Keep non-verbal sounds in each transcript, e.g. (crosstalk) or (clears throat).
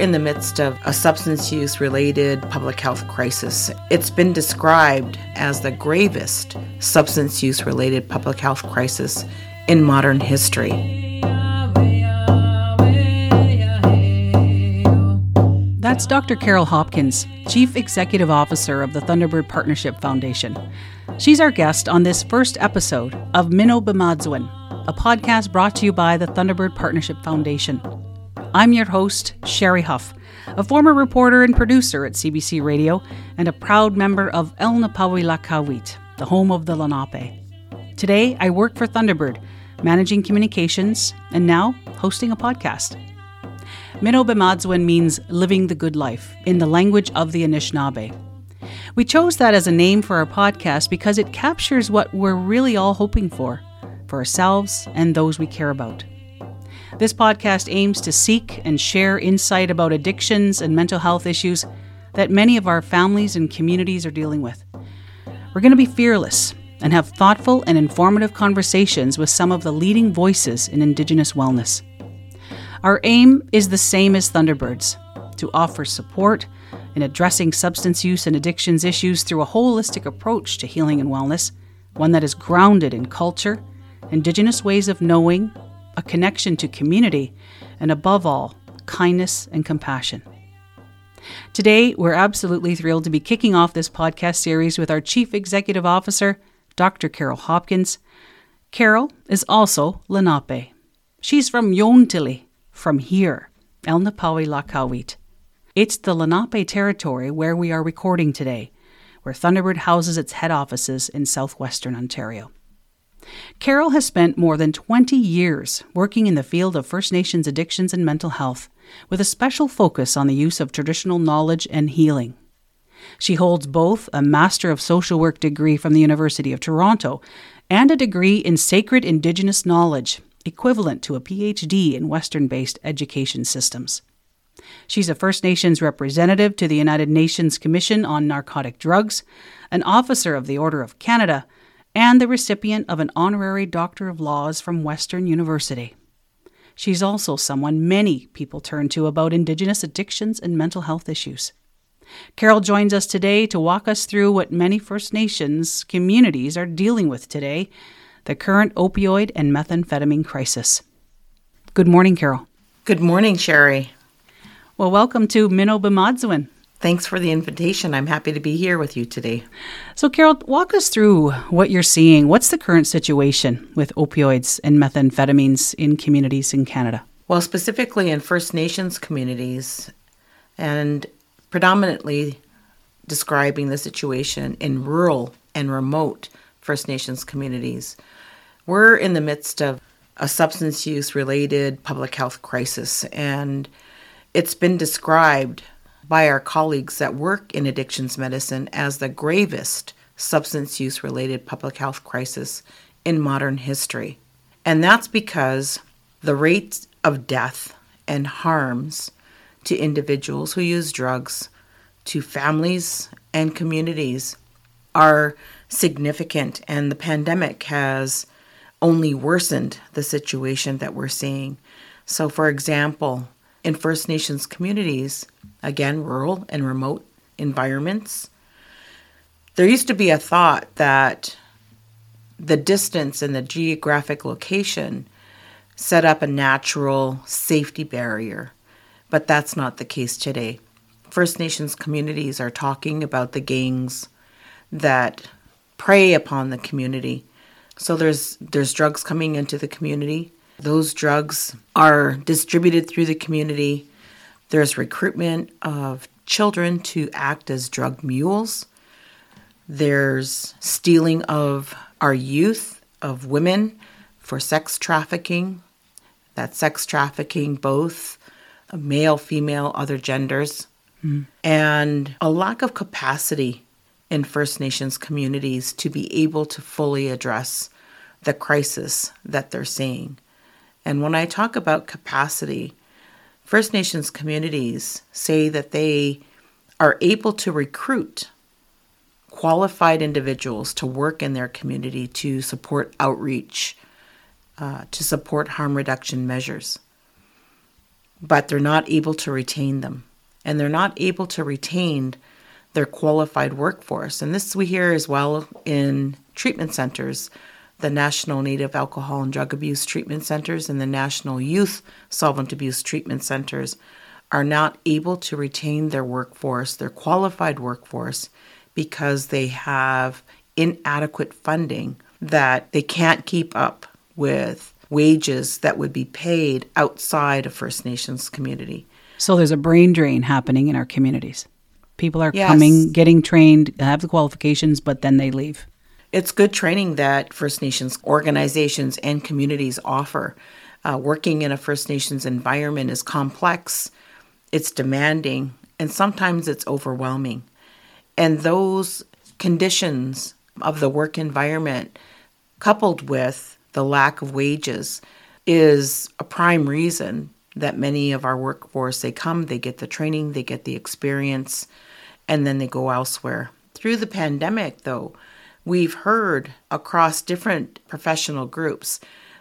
in the midst of a substance use related public health crisis. It's been described as the gravest substance use related public health crisis in modern history. That's Dr. Carol Hopkins, Chief Executive Officer of the Thunderbird Partnership Foundation. She's our guest on this first episode of Mino Bimaadiziwin, a podcast brought to you by the Thunderbird Partnership Foundation. I'm your host, Sherry Huff, a former reporter and producer at CBC Radio and a proud member of Eelūnaapèewi the home of the Lenape. Today, I work for Thunderbird, managing communications and now hosting a podcast. Mino Bimaadiziwin means living the good life in the language of the Anishinaabe. We chose that as a name for our podcast because it captures what we're really all hoping for for ourselves and those we care about. This podcast aims to seek and share insight about addictions and mental health issues that many of our families and communities are dealing with. We're going to be fearless and have thoughtful and informative conversations with some of the leading voices in Indigenous wellness. Our aim is the same as Thunderbirds to offer support in addressing substance use and addictions issues through a holistic approach to healing and wellness, one that is grounded in culture, Indigenous ways of knowing, a connection to community, and above all, kindness and compassion. Today, we're absolutely thrilled to be kicking off this podcast series with our Chief Executive Officer, Dr. Carol Hopkins. Carol is also Lenape. She's from Yontili, from here, Eelūnaapèewi Lahkèewiit. It's the Lenape territory where we are recording today, where Thunderbird houses its head offices in southwestern Ontario. Carol has spent more than 20 years working in the field of First Nations addictions and mental health, with a special focus on the use of traditional knowledge and healing. She holds both a Master of Social Work degree from the University of Toronto and a degree in Sacred Indigenous Knowledge, equivalent to a PhD in Western based education systems. She's a First Nations representative to the United Nations Commission on Narcotic Drugs, an officer of the Order of Canada, and the recipient of an honorary Doctor of Laws from Western University. She's also someone many people turn to about Indigenous addictions and mental health issues. Carol joins us today to walk us through what many First Nations communities are dealing with today the current opioid and methamphetamine crisis. Good morning, Carol. Good morning, Sherry. Well, welcome to Mino. Thanks for the invitation. I'm happy to be here with you today. So, Carol, walk us through what you're seeing. What's the current situation with opioids and methamphetamines in communities in Canada? Well, specifically in First Nations communities, and predominantly describing the situation in rural and remote First Nations communities, we're in the midst of a substance use related public health crisis, and it's been described by our colleagues that work in addictions medicine as the gravest substance use related public health crisis in modern history. And that's because the rate of death and harms to individuals who use drugs, to families and communities, are significant. And the pandemic has only worsened the situation that we're seeing. So, for example, in First Nations communities, again, rural and remote environments. There used to be a thought that the distance and the geographic location set up a natural safety barrier, but that's not the case today. First Nations communities are talking about the gangs that prey upon the community. So there's there's drugs coming into the community. Those drugs are distributed through the community there's recruitment of children to act as drug mules. There's stealing of our youth, of women for sex trafficking. That sex trafficking, both male, female, other genders. Mm. And a lack of capacity in First Nations communities to be able to fully address the crisis that they're seeing. And when I talk about capacity, First Nations communities say that they are able to recruit qualified individuals to work in their community to support outreach, uh, to support harm reduction measures. but they're not able to retain them. And they're not able to retain their qualified workforce. And this we hear as well in treatment centers, the National Native Alcohol and Drug Abuse Treatment Centers and the National Youth Solvent Abuse Treatment Centers are not able to retain their workforce, their qualified workforce, because they have inadequate funding that they can't keep up with wages that would be paid outside of First Nations community. So there's a brain drain happening in our communities. People are Yes. coming, getting trained, have the qualifications, but then they leave. It's good training that First Nations organizations and communities offer. Uh, working in a First Nations environment is complex, it's demanding, and sometimes it's overwhelming. And those conditions of the work environment, coupled with the lack of wages, is a prime reason that many of our workforce they come, they get the training, they get the experience, and then they go elsewhere. Through the pandemic, though, we've heard across different professional groups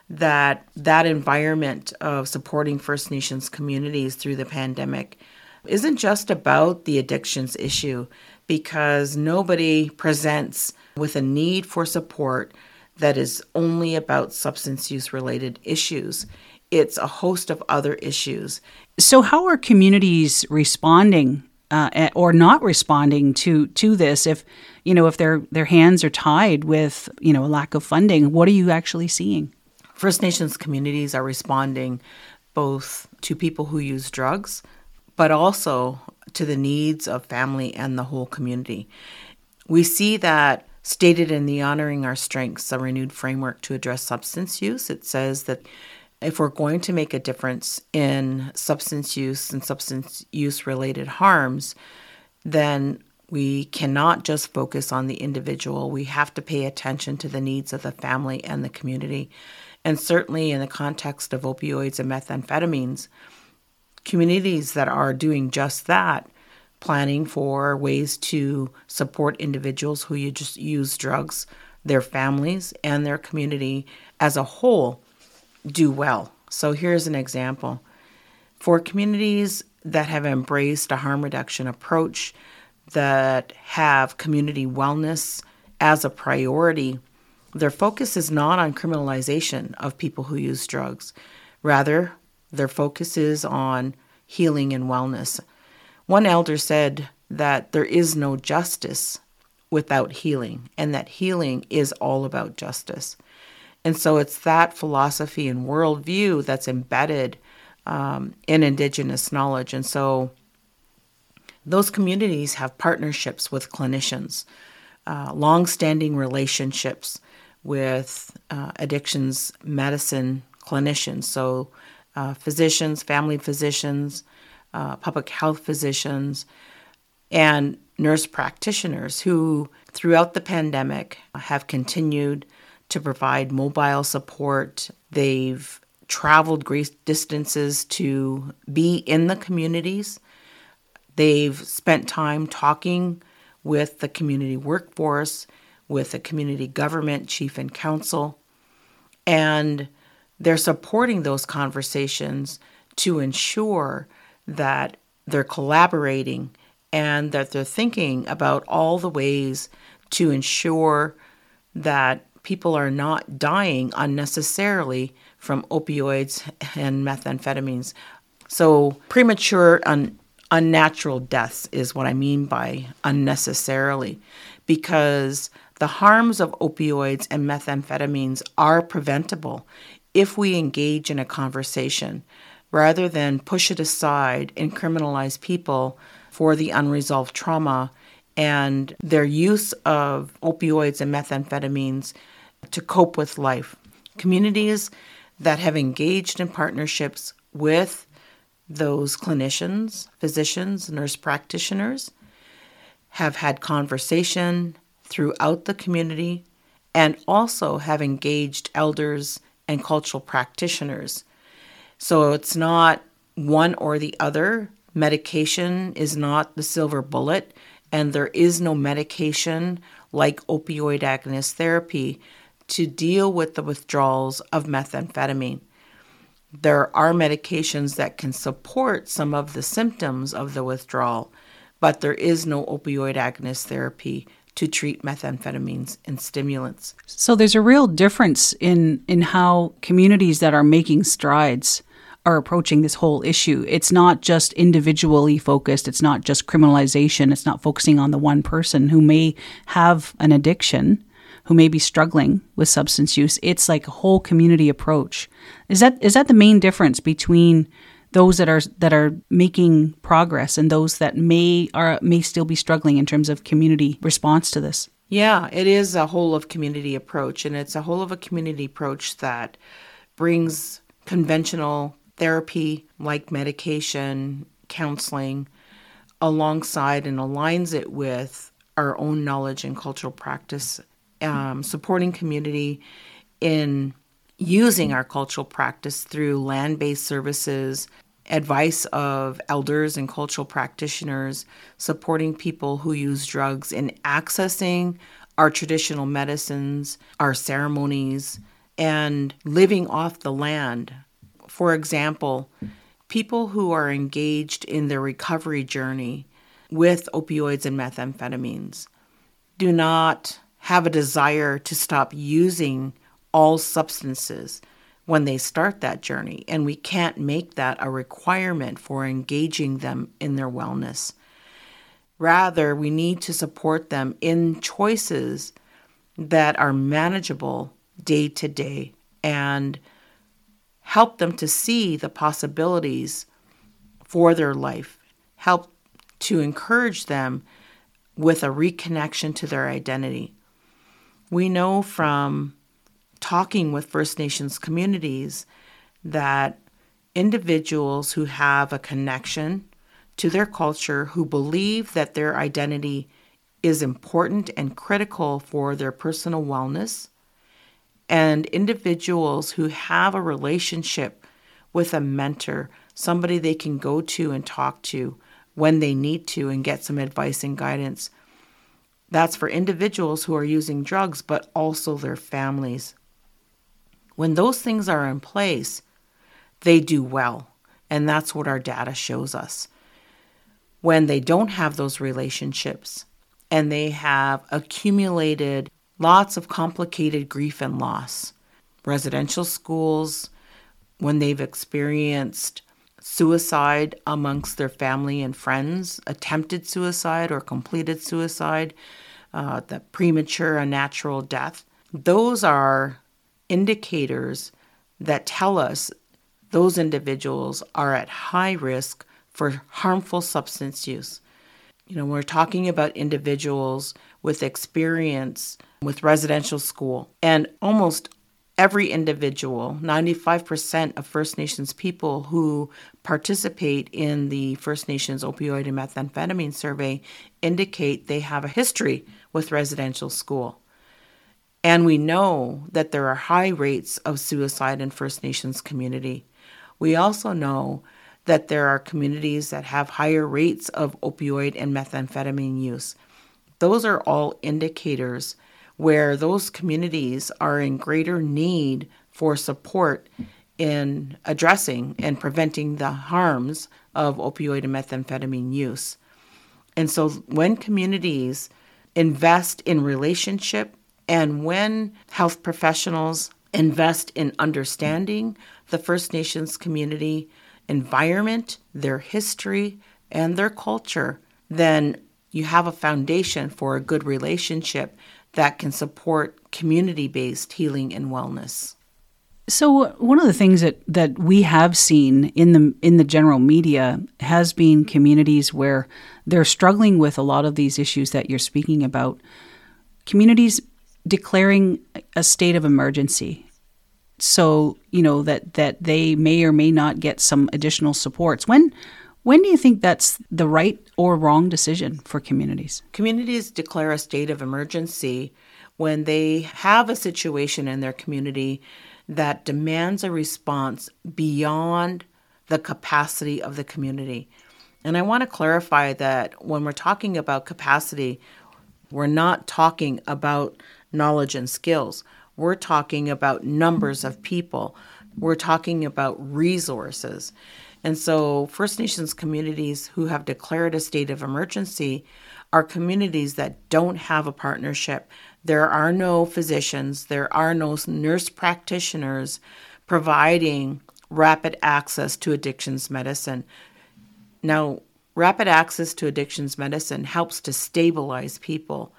that that environment of supporting First Nations communities through the pandemic isn't just about the addictions issue because nobody presents with a need for support that is only about substance use related issues. It's a host of other issues. So, how are communities responding uh, or not responding to to this? If you know, if their their hands are tied with you know a lack of funding, what are you actually seeing? First Nations communities are responding both to people who use drugs, but also to the needs of family and the whole community. We see that stated in the Honoring Our Strengths, a renewed framework to address substance use. It says that if we're going to make a difference in substance use and substance use related harms, then we cannot just focus on the individual. We have to pay attention to the needs of the family and the community. And certainly in the context of opioids and methamphetamines, communities that are doing just that, planning for ways to support individuals who you just use drugs, their families, and their community as a whole do well. So here's an example. For communities that have embraced a harm reduction approach, that have community wellness as a priority, their focus is not on criminalization of people who use drugs. Rather, their focus is on healing and wellness. One elder said that there is no justice without healing, and that healing is all about justice. And so it's that philosophy and worldview that's embedded um, in Indigenous knowledge. And so those communities have partnerships with clinicians, uh, long standing relationships with uh, addictions medicine clinicians. So, uh, physicians, family physicians, uh, public health physicians, and nurse practitioners who, throughout the pandemic, have continued to provide mobile support. They've traveled great distances to be in the communities. They've spent time talking with the community workforce, with the community government, chief and council, and they're supporting those conversations to ensure that they're collaborating and that they're thinking about all the ways to ensure that people are not dying unnecessarily from opioids and methamphetamines. So, premature, un- unnatural deaths is what I mean by unnecessarily, because the harms of opioids and methamphetamines are preventable if we engage in a conversation rather than push it aside and criminalize people for the unresolved trauma and their use of opioids and methamphetamines to cope with life. Communities that have engaged in partnerships with those clinicians, physicians, nurse practitioners have had conversation throughout the community and also have engaged elders and cultural practitioners. So it's not one or the other. Medication is not the silver bullet, and there is no medication like opioid agonist therapy to deal with the withdrawals of methamphetamine. There are medications that can support some of the symptoms of the withdrawal, but there is no opioid agonist therapy to treat methamphetamines and stimulants. So there's a real difference in in how communities that are making strides are approaching this whole issue. It's not just individually focused, it's not just criminalization, it's not focusing on the one person who may have an addiction, who may be struggling with substance use. It's like a whole community approach. Is that is that the main difference between those that are that are making progress and those that may are may still be struggling in terms of community response to this? Yeah, it is a whole of community approach and it's a whole of a community approach that brings conventional therapy like medication, counseling alongside and aligns it with our own knowledge and cultural practice, um, supporting community in using our cultural practice through land based services, advice of elders and cultural practitioners, supporting people who use drugs in accessing our traditional medicines, our ceremonies, and living off the land. For example, people who are engaged in their recovery journey with opioids and methamphetamines do not have a desire to stop using all substances when they start that journey. And we can't make that a requirement for engaging them in their wellness. Rather, we need to support them in choices that are manageable day to day and help them to see the possibilities for their life, help to encourage them with a reconnection to their identity. We know from talking with First Nations communities that individuals who have a connection to their culture, who believe that their identity is important and critical for their personal wellness, and individuals who have a relationship with a mentor, somebody they can go to and talk to when they need to and get some advice and guidance. That's for individuals who are using drugs, but also their families. When those things are in place, they do well. And that's what our data shows us. When they don't have those relationships and they have accumulated lots of complicated grief and loss, residential schools, when they've experienced suicide amongst their family and friends, attempted suicide or completed suicide, uh, the premature, unnatural death, those are indicators that tell us those individuals are at high risk for harmful substance use. You know, we're talking about individuals with experience with residential school, and almost every individual, 95% of First Nations people who participate in the First Nations opioid and methamphetamine survey indicate they have a history with residential school. And we know that there are high rates of suicide in First Nations community. We also know that there are communities that have higher rates of opioid and methamphetamine use. Those are all indicators where those communities are in greater need for support in addressing and preventing the harms of opioid and methamphetamine use. And so when communities invest in relationship and when health professionals invest in understanding the First Nations community environment, their history, and their culture, then you have a foundation for a good relationship that can support community based healing and wellness. So one of the things that, that we have seen in the in the general media has been communities where they're struggling with a lot of these issues that you're speaking about. Communities declaring a state of emergency so you know that that they may or may not get some additional supports when when do you think that's the right or wrong decision for communities communities declare a state of emergency when they have a situation in their community that demands a response beyond the capacity of the community and i want to clarify that when we're talking about capacity we're not talking about knowledge and skills. We're talking about numbers of people, We're talking about resources. And so, First Nations communities who have declared a state of emergency are communities that don't have a partnership. There are no physicians, there are no nurse practitioners providing rapid access to addictions medicine. Now, rapid access to addictions medicine helps to stabilize people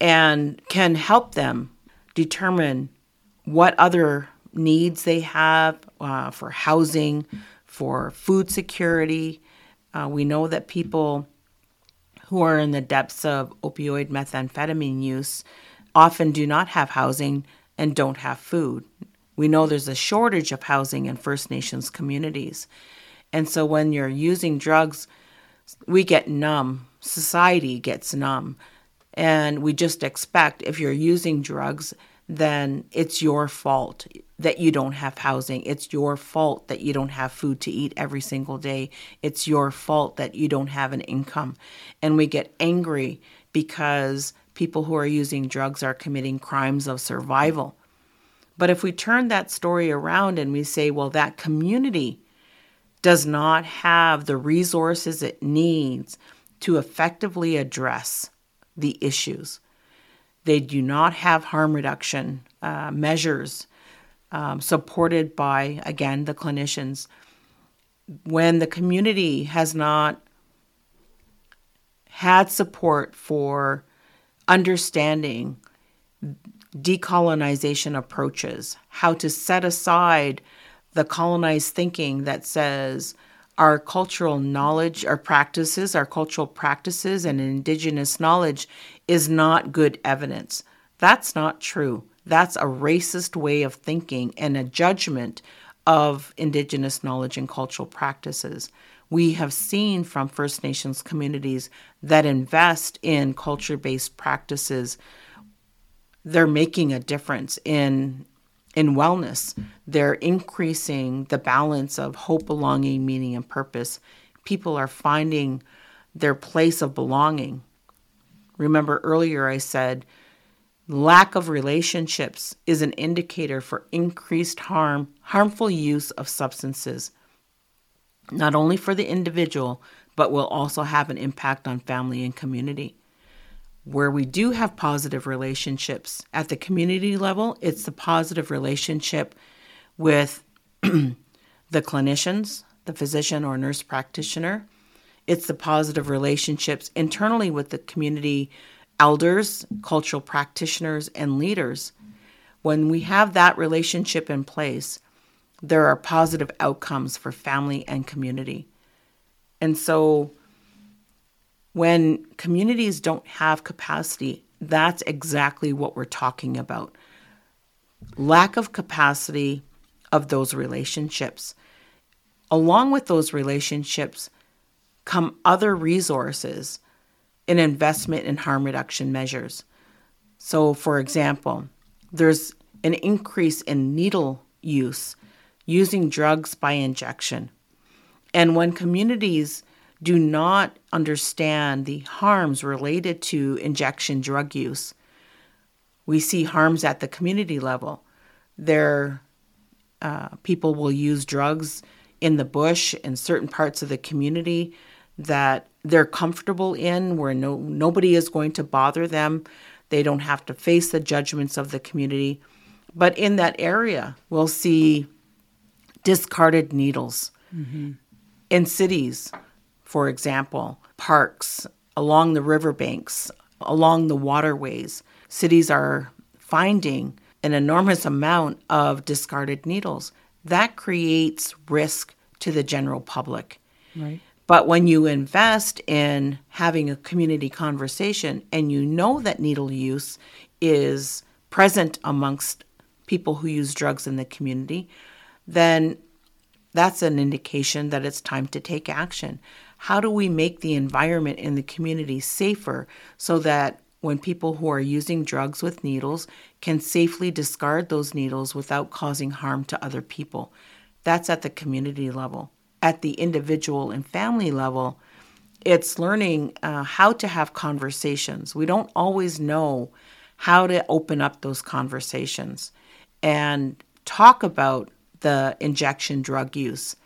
and can help them determine what other needs they have uh, for housing, for food security. Uh, we know that people who are in the depths of opioid methamphetamine use often do not have housing and don't have food. We know there's a shortage of housing in First Nations communities. And so when you're using drugs, we get numb. Society gets numb. And we just expect if you're using drugs, then it's your fault that you don't have housing. It's your fault that you don't have food to eat every single day. It's your fault that you don't have an income. And we get angry because people who are using drugs are committing crimes of survival. But if we turn that story around and we say, well, that community does not have the resources it needs to effectively address the issues, they do not have harm reduction uh, measures um, supported by, again, the clinicians. When the community has not had support for understanding decolonization approaches, how to set aside the colonized thinking that says our cultural knowledge, our practices, our cultural practices, and indigenous knowledge is not good evidence. That's not true. That's a racist way of thinking and a judgment of indigenous knowledge and cultural practices. We have seen from First Nations communities that invest in culture based practices, they're making a difference in in wellness. They're increasing the balance of hope, belonging, meaning, and purpose. People are finding their place of belonging. Remember earlier I said lack of relationships is an indicator for increased harm, harmful use of substances, not only for the individual, but will also have an impact on family and community. Where we do have positive relationships at the community level, it's the positive relationship with (clears throat) the clinicians, the physician or nurse practitioner. It's the positive relationships internally with the community elders, cultural practitioners, and leaders. When we have that relationship in place, there are positive outcomes for family and community. And so when communities don't have capacity, that's exactly what we're talking about. Lack of capacity of those relationships. Along with those relationships come other resources in investment in harm reduction measures. So, for example, there's an increase in needle use using drugs by injection. And when communities do not understand the harms related to injection drug use. We see harms at the community level. There, uh, people will use drugs in the bush in certain parts of the community that they're comfortable in, where no nobody is going to bother them. They don't have to face the judgments of the community. But in that area, we'll see discarded needles. Mm-hmm. In cities, for example, parks, along the riverbanks, along the waterways. Cities are finding an enormous amount of discarded needles. That creates risk to the general public. Right. But when you invest in having a community conversation and you know that needle use is present amongst people who use drugs in the community, then that's an indication that it's time to take action. How do we make the environment in the community safer so that when people who are using drugs with needles can safely discard those needles without causing harm to other people? That's at the community level. At the individual and family level, it's learning uh, how to have conversations. We don't always know how to open up those conversations and talk about the injection drug use.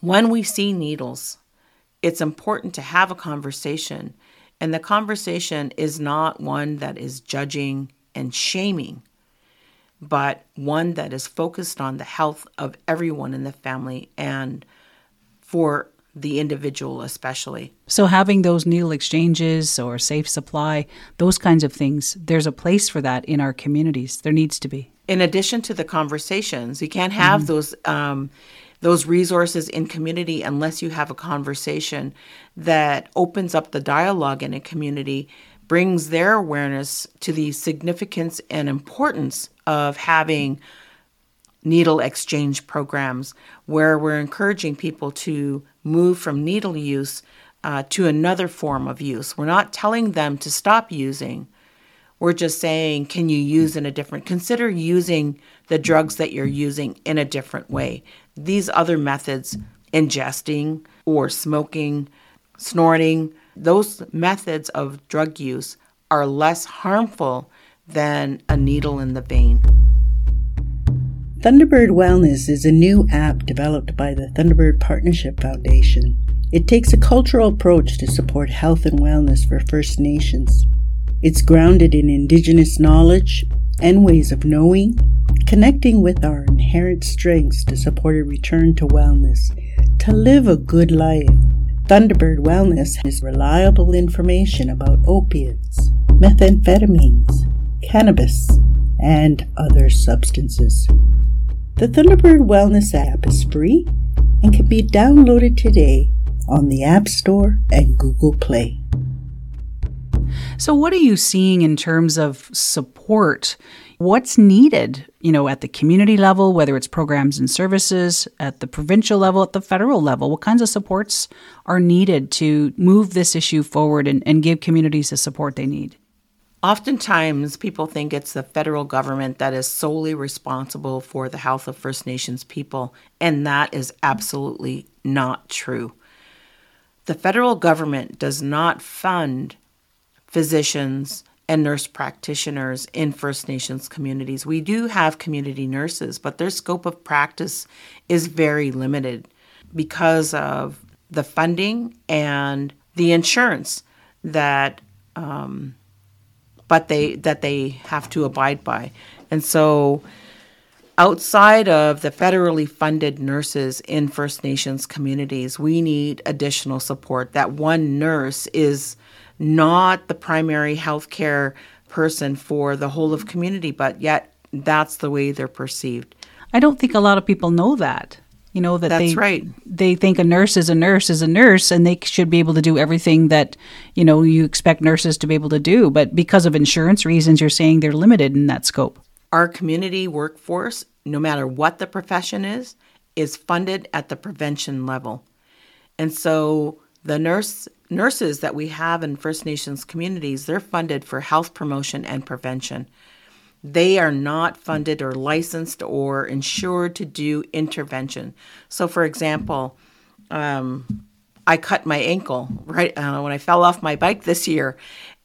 When we see needles, it's important to have a conversation. And the conversation is not one that is judging and shaming, but one that is focused on the health of everyone in the family and for the individual especially. So having those needle exchanges or safe supply, those kinds of things, there's a place for that in our communities. There needs to be. In addition to the conversations, you can't have mm-hmm. those um, those resources in community unless you have a conversation that opens up the dialogue in a community, brings their awareness to the significance and importance of having needle exchange programs where we're encouraging people to move from needle use uh, to another form of use. We're not telling them to stop using. We're just saying, can you use in a different? Consider using the drugs that you're using in a different way. These other methods, ingesting or smoking, snorting, those methods of drug use are less harmful than a needle in the vein. Thunderbird Wellness is a new app developed by the Thunderbird Partnership Foundation. It takes a cultural approach to support health and wellness for First Nations. It's grounded in Indigenous knowledge and ways of knowing, connecting with our inherent strengths to support a return to wellness, to live a good life. Thunderbird Wellness has reliable information about opiates, methamphetamines, cannabis, and other substances. The Thunderbird Wellness app is free and can be downloaded today on the App Store and Google Play. So, what are you seeing in terms of support? What's needed, you know, at the community level, whether it's programs and services, at the provincial level, at the federal level? What kinds of supports are needed to move this issue forward and, and give communities the support they need? Oftentimes, people think it's the federal government that is solely responsible for the health of First Nations people, and that is absolutely not true. The federal government does not fund physicians and nurse practitioners in First Nations communities. We do have community nurses, but their scope of practice is very limited because of the funding and the insurance that um, but they that they have to abide by. And so outside of the federally funded nurses in First Nations communities, we need additional support. That one nurse is not the primary healthcare person for the whole of community, but yet that's the way they're perceived. I don't think a lot of people know that. You know that That's they right. they think a nurse is a nurse is a nurse and they should be able to do everything that, you know, you expect nurses to be able to do, but because of insurance reasons you're saying they're limited in that scope. Our community workforce, no matter what the profession is, is funded at the prevention level. And so the nurse nurses that we have in First Nations communities, they're funded for health promotion and prevention. They are not funded or licensed or insured to do intervention. So, for example, um, I cut my ankle right uh, when I fell off my bike this year,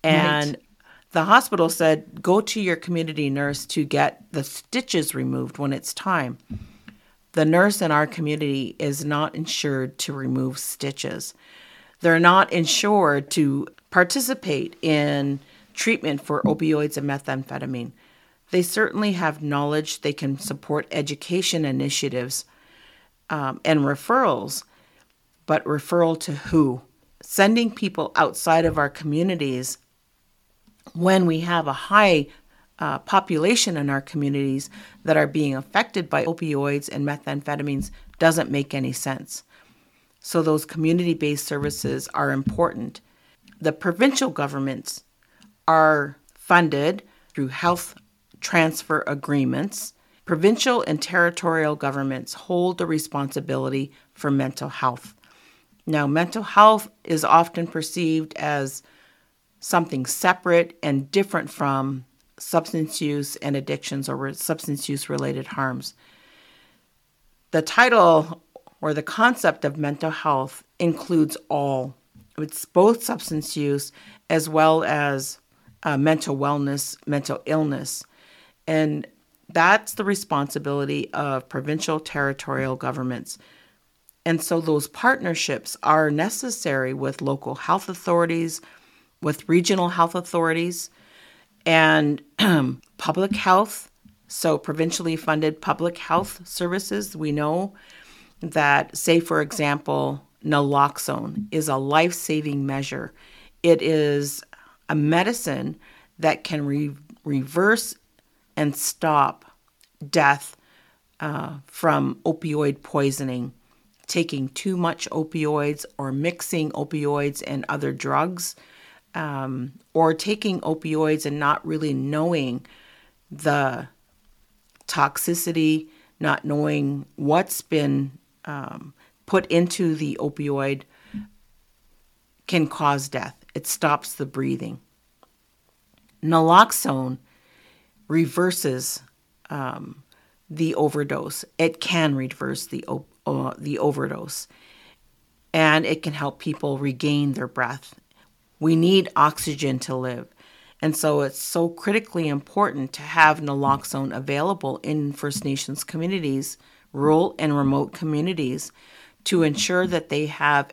and right. the hospital said go to your community nurse to get the stitches removed when it's time. The nurse in our community is not insured to remove stitches. They're not insured to participate in treatment for opioids and methamphetamine. They certainly have knowledge. They can support education initiatives um, and referrals, but referral to who? Sending people outside of our communities when we have a high uh, population in our communities that are being affected by opioids and methamphetamines doesn't make any sense. So, those community based services are important. The provincial governments are funded through health transfer agreements, provincial and territorial governments hold the responsibility for mental health. Now, mental health is often perceived as something separate and different from substance use and addictions or substance use related harms. The title or the concept of mental health includes all. It's both substance use as well as uh, mental wellness, mental illness. And That's the responsibility of provincial territorial governments. And so those partnerships are necessary with local health authorities, with regional health authorities, and (clears throat) public health. So, provincially funded public health services, we know that, say, for example, naloxone is a life saving measure. It is a medicine that can re- reverse and stop death uh, from opioid poisoning, taking too much opioids or mixing opioids and other drugs, um, or taking opioids and not really knowing the toxicity, not knowing what's been um, put into the opioid can cause death. It stops the breathing. Naloxone reverses um, the overdose. It can reverse the uh, the overdose, and it can help people regain their breath. We need oxygen to live, and so it's so critically important to have naloxone available in First Nations communities, rural and remote communities, to ensure that they have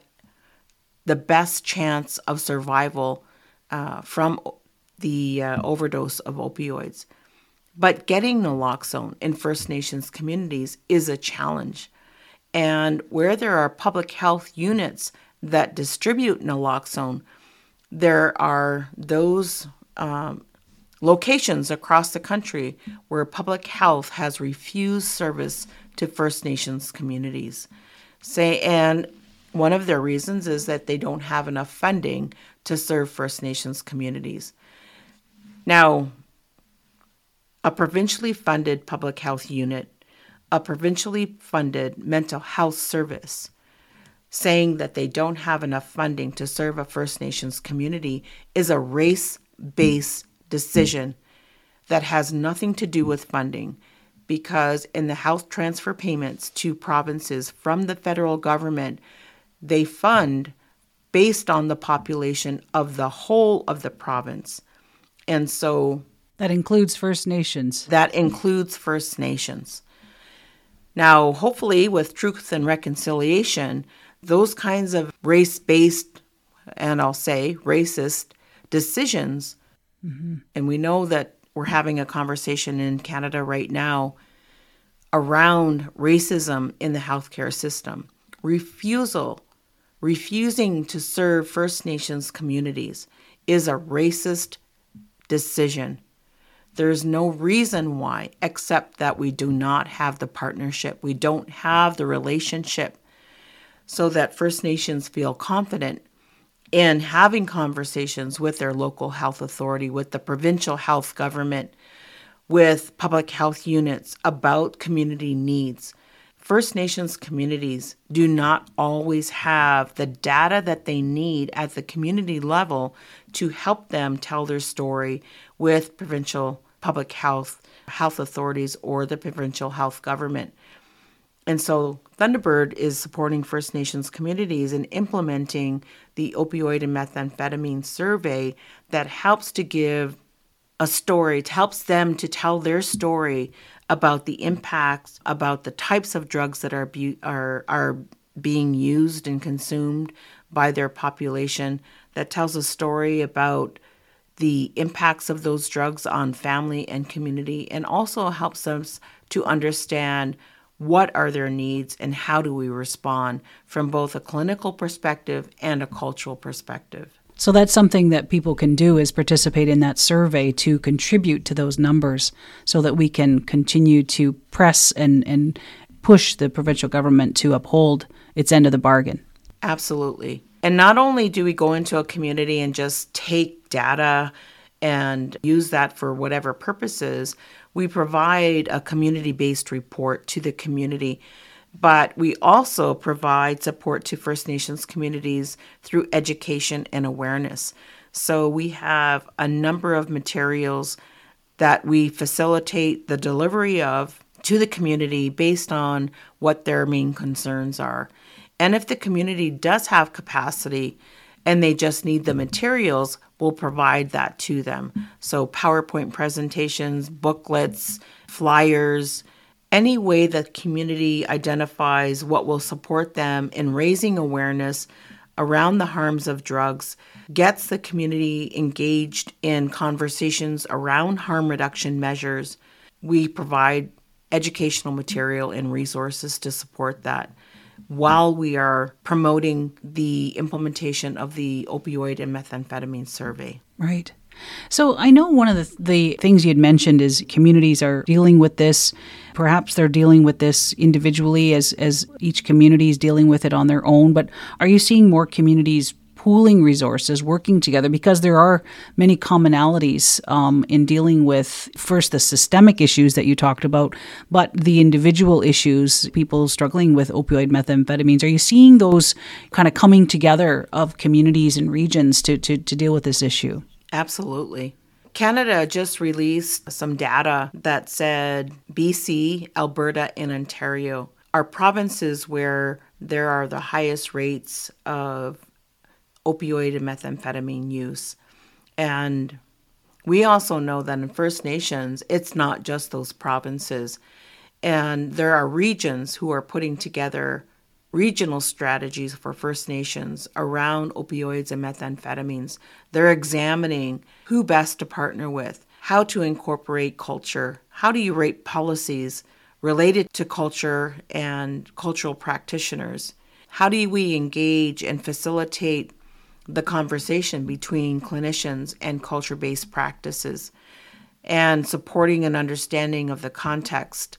the best chance of survival uh, from the uh, overdose of opioids. But getting naloxone in First Nations communities is a challenge. And where there are public health units that distribute naloxone, there are those um, locations across the country where public health has refused service to First Nations communities. Say, and one of their reasons is that they don't have enough funding to serve First Nations communities. Now, a provincially funded public health unit, a provincially funded mental health service, saying that they don't have enough funding to serve a First Nations community is a race based decision that has nothing to do with funding because in the health transfer payments to provinces from the federal government, they fund based on the population of the whole of the province. And so that includes First Nations. That includes First Nations. Now, hopefully, with truth and reconciliation, those kinds of race based, and I'll say racist decisions, mm-hmm. and we know that we're having a conversation in Canada right now around racism in the healthcare system, refusal, refusing to serve First Nations communities is a racist decision. There's no reason why, except that we do not have the partnership. We don't have the relationship so that First Nations feel confident in having conversations with their local health authority, with the provincial health government, with public health units about community needs. First Nations communities do not always have the data that they need at the community level to help them tell their story with provincial public health, health authorities, or the provincial health government. And so Thunderbird is supporting First Nations communities in implementing the opioid and methamphetamine survey that helps to give a story, it helps them to tell their story about the impacts, about the types of drugs that are bu- are are being used and consumed by their population. That tells a story about the impacts of those drugs on family and community, and also helps us to understand what are their needs and how do we respond from both a clinical perspective and a cultural perspective. So that's something that people can do is participate in that survey to contribute to those numbers so that we can continue to press and, and push the provincial government to uphold its end of the bargain. Absolutely. And not only do we go into a community and just take data and use that for whatever purposes, we provide a community based report to the community but we also provide support to First Nations communities through education and awareness. So we have a number of materials that we facilitate the delivery of to the community based on what their main concerns are. And if the community does have capacity and they just need the materials, we'll provide that to them. So, PowerPoint presentations, booklets, flyers, any way the community identifies what will support them in raising awareness around the harms of drugs, gets the community engaged in conversations around harm reduction measures. We provide educational material and resources to support that while we are promoting the implementation of the opioid and methamphetamine survey. Right. So I know one of the, the things you had mentioned is communities are dealing with this. Perhaps they're dealing with this individually as, as each community is dealing with it on their own. But are you seeing more communities pooling resources, working together, because there are many commonalities um, in dealing with first the systemic issues that you talked about, but the individual issues, people struggling with opioid methamphetamines. Are you seeing those kind of coming together of communities and regions to, to, to deal with this issue? Absolutely. Canada just released some data that said BC, Alberta, and Ontario are provinces where there are the highest rates of opioid and methamphetamine use. And we also know that in First Nations, it's not just those provinces. And there are regions who are putting together regional strategies for First Nations around opioids and methamphetamines. They're examining who best to partner with, how to incorporate culture, how do you rate policies related to culture and cultural practitioners. How do we engage and facilitate the conversation between clinicians and culture based practices and supporting an understanding of the context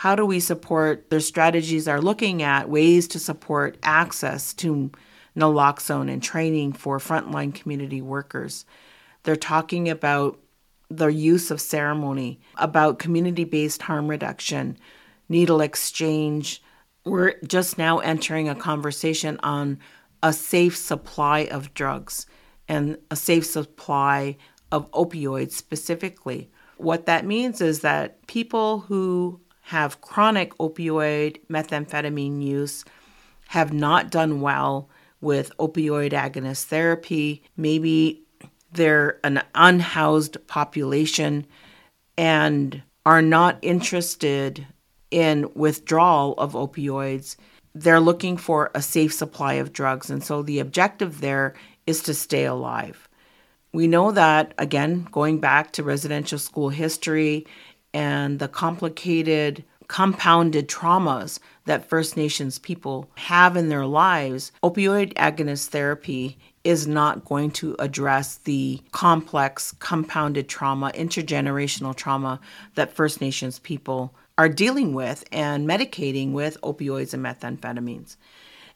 how do we support their strategies are looking at ways to support access to naloxone and training for frontline community workers. They're talking about the use of ceremony, about community based harm reduction, needle exchange. We're just now entering a conversation on a safe supply of drugs and a safe supply of opioids specifically. What that means is that people who have chronic opioid methamphetamine use, have not done well with opioid agonist therapy. Maybe they're an unhoused population and are not interested in withdrawal of opioids. They're looking for a safe supply of drugs. And so the objective there is to stay alive. We know that, again, going back to residential school history and the complicated, compounded traumas that First Nations people have in their lives, opioid agonist therapy is not going to address the complex, compounded trauma, intergenerational trauma that First Nations people are dealing with and medicating with opioids and methamphetamines.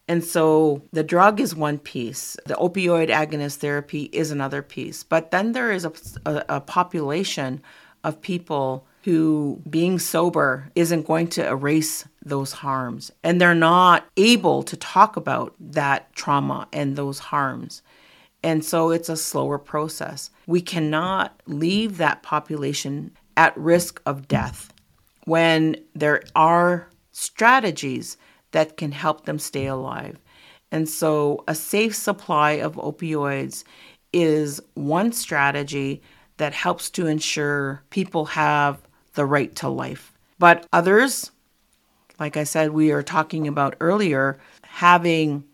And so the drug is one piece, the opioid agonist therapy is another piece. But then there is a, a, a population of people who being sober isn't going to erase those harms. And they're not able to talk about that trauma and those harms. And so it's a slower process. We cannot leave that population at risk of death when there are strategies that can help them stay alive. And so a safe supply of opioids is one strategy that helps to ensure people have the right to life. But others, like I said, we are talking about earlier, having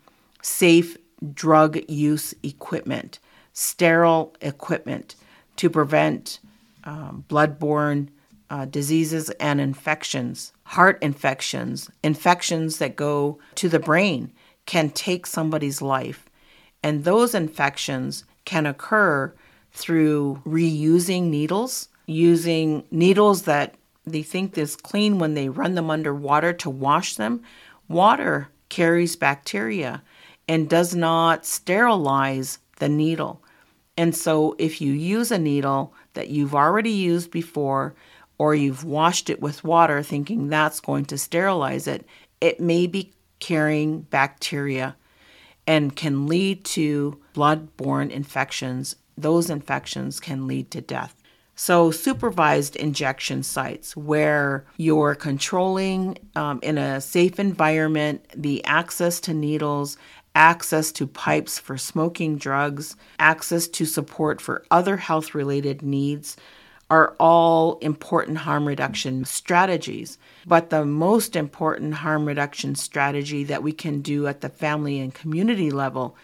safe drug use equipment, sterile equipment to prevent um, bloodborne uh, diseases and infections, heart infections, infections that go to the brain can take somebody's life. And those infections can occur through reusing needles, using needles that they think is clean when they run them under water to wash them. Water carries bacteria and does not sterilize the needle. And so, if you use a needle that you've already used before, or you've washed it with water thinking that's going to sterilize it, it may be carrying bacteria and can lead to blood-borne infections those infections can lead to death. So, supervised injection sites where you're controlling um, in a safe environment the access to needles, access to pipes for smoking drugs, access to support for other health related needs are all important harm reduction strategies. But the most important harm reduction strategy that we can do at the family and community level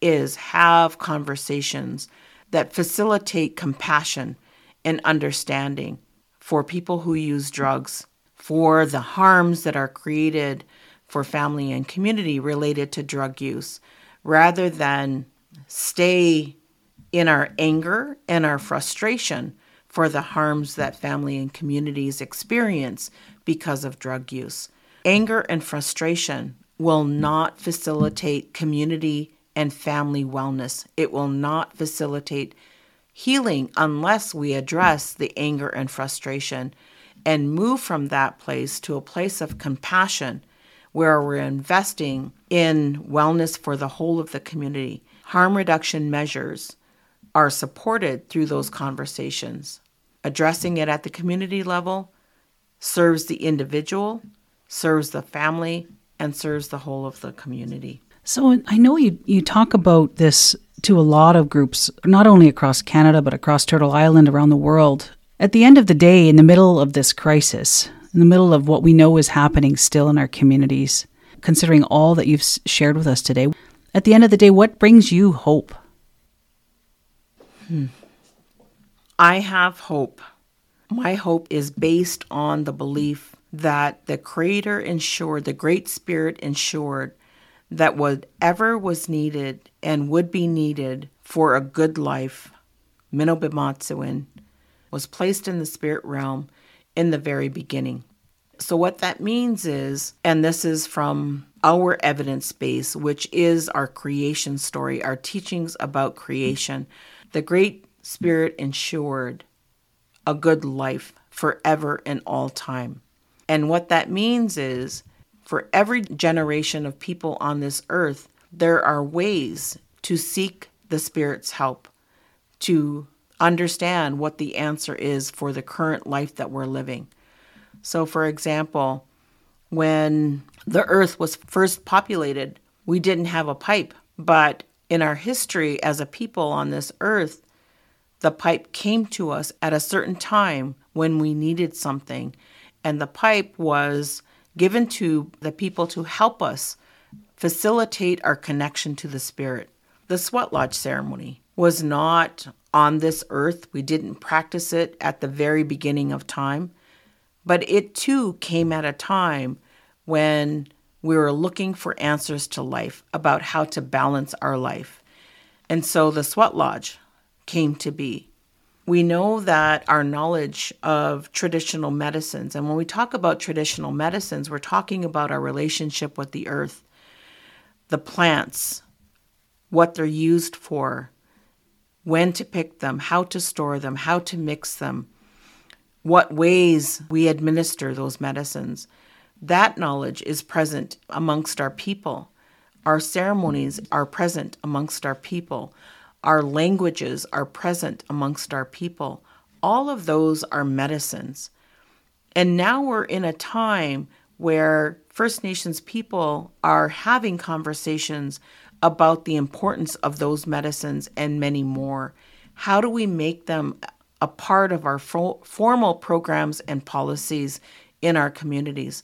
is have conversations that facilitate compassion and understanding for people who use drugs, for the harms that are created for family and community related to drug use, rather than stay in our anger and our frustration for the harms that family and communities experience because of drug use. Anger and frustration will not facilitate community and family wellness. It will not facilitate healing unless we address the anger and frustration and move from that place to a place of compassion where we're investing in wellness for the whole of the community. Harm reduction measures are supported through those conversations. Addressing it at the community level serves the individual, serves the family, and serves the whole of the community. So I know you, you talk about this to a lot of groups, not only across Canada, but across Turtle Island, around the world. At the end of the day, in the middle of this crisis, in the middle of what we know is happening still in our communities, considering all that you've shared with us today, at the end of the day, what brings you hope? Hmm. I have hope. My hope is based on the belief that the Creator ensured, the Great Spirit ensured that whatever was needed and would be needed for a good life, Mino Bimaadiziwin, was placed in the spirit realm in the very beginning. So, what that means is, and this is from our evidence base, which is our creation story, our teachings about creation, the Great Spirit ensured a good life forever and all time. And what that means is, for every generation of people on this earth, there are ways to seek the Spirit's help, to understand what the answer is for the current life that we're living. So, for example, when the earth was first populated, we didn't have a pipe. But in our history as a people on this earth, the pipe came to us at a certain time when we needed something. And the pipe was given to the people to help us facilitate our connection to the Spirit. The sweat lodge ceremony was not on this earth. We didn't practice it at the very beginning of time. But it too came at a time when we were looking for answers to life about how to balance our life. And so the sweat lodge came to be. We know that our knowledge of traditional medicines, and when we talk about traditional medicines, we're talking about our relationship with the earth, the plants, what they're used for, when to pick them, how to store them, how to mix them, what ways we administer those medicines. That knowledge is present amongst our people. Our ceremonies are present amongst our people. Our languages are present amongst our people. All of those are medicines. And now we're in a time where First Nations people are having conversations about the importance of those medicines and many more. How do we make them a part of our fo- formal programs and policies in our communities?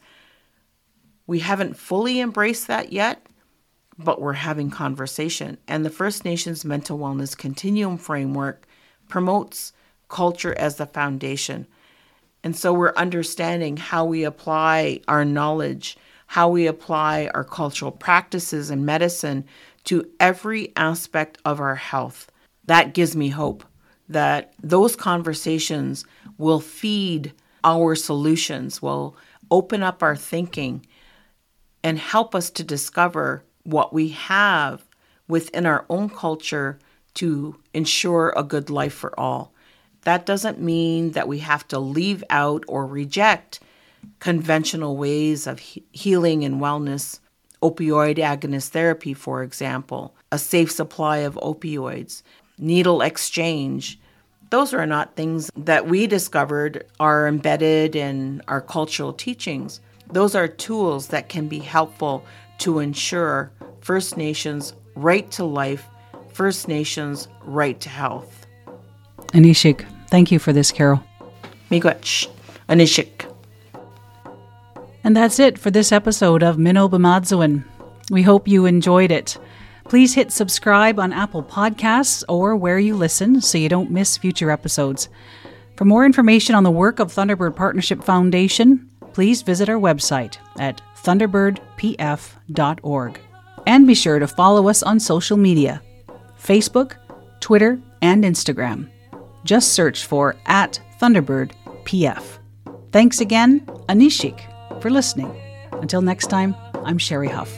We haven't fully embraced that yet, but we're having conversation. And the First Nations Mental Wellness Continuum Framework promotes culture as the foundation. And so we're understanding how we apply our knowledge, how we apply our cultural practices and medicine to every aspect of our health. That gives me hope that those conversations will feed our solutions, will open up our thinking, and help us to discover what we have within our own culture to ensure a good life for all. That doesn't mean that we have to leave out or reject conventional ways of he- healing and wellness, opioid agonist therapy, for example, a safe supply of opioids, needle exchange. Those are not things that we discovered are embedded in our cultural teachings. Those are tools that can be helpful to ensure First Nations' right to life, First Nations' right to health. Anishik, thank you for this, Carol. Miigwech, Anishik. And that's it for this episode of Mino. We hope you enjoyed it. Please hit subscribe on Apple Podcasts or where you listen so you don't miss future episodes. For more information on the work of Thunderbird Partnership Foundation, please visit our website at thunderbirdpf.org. And be sure to follow us on social media Facebook, Twitter, and Instagram. Just search for at ThunderbirdPF. Thanks again, Anishik, for listening. Until next time, I'm Sherry Huff.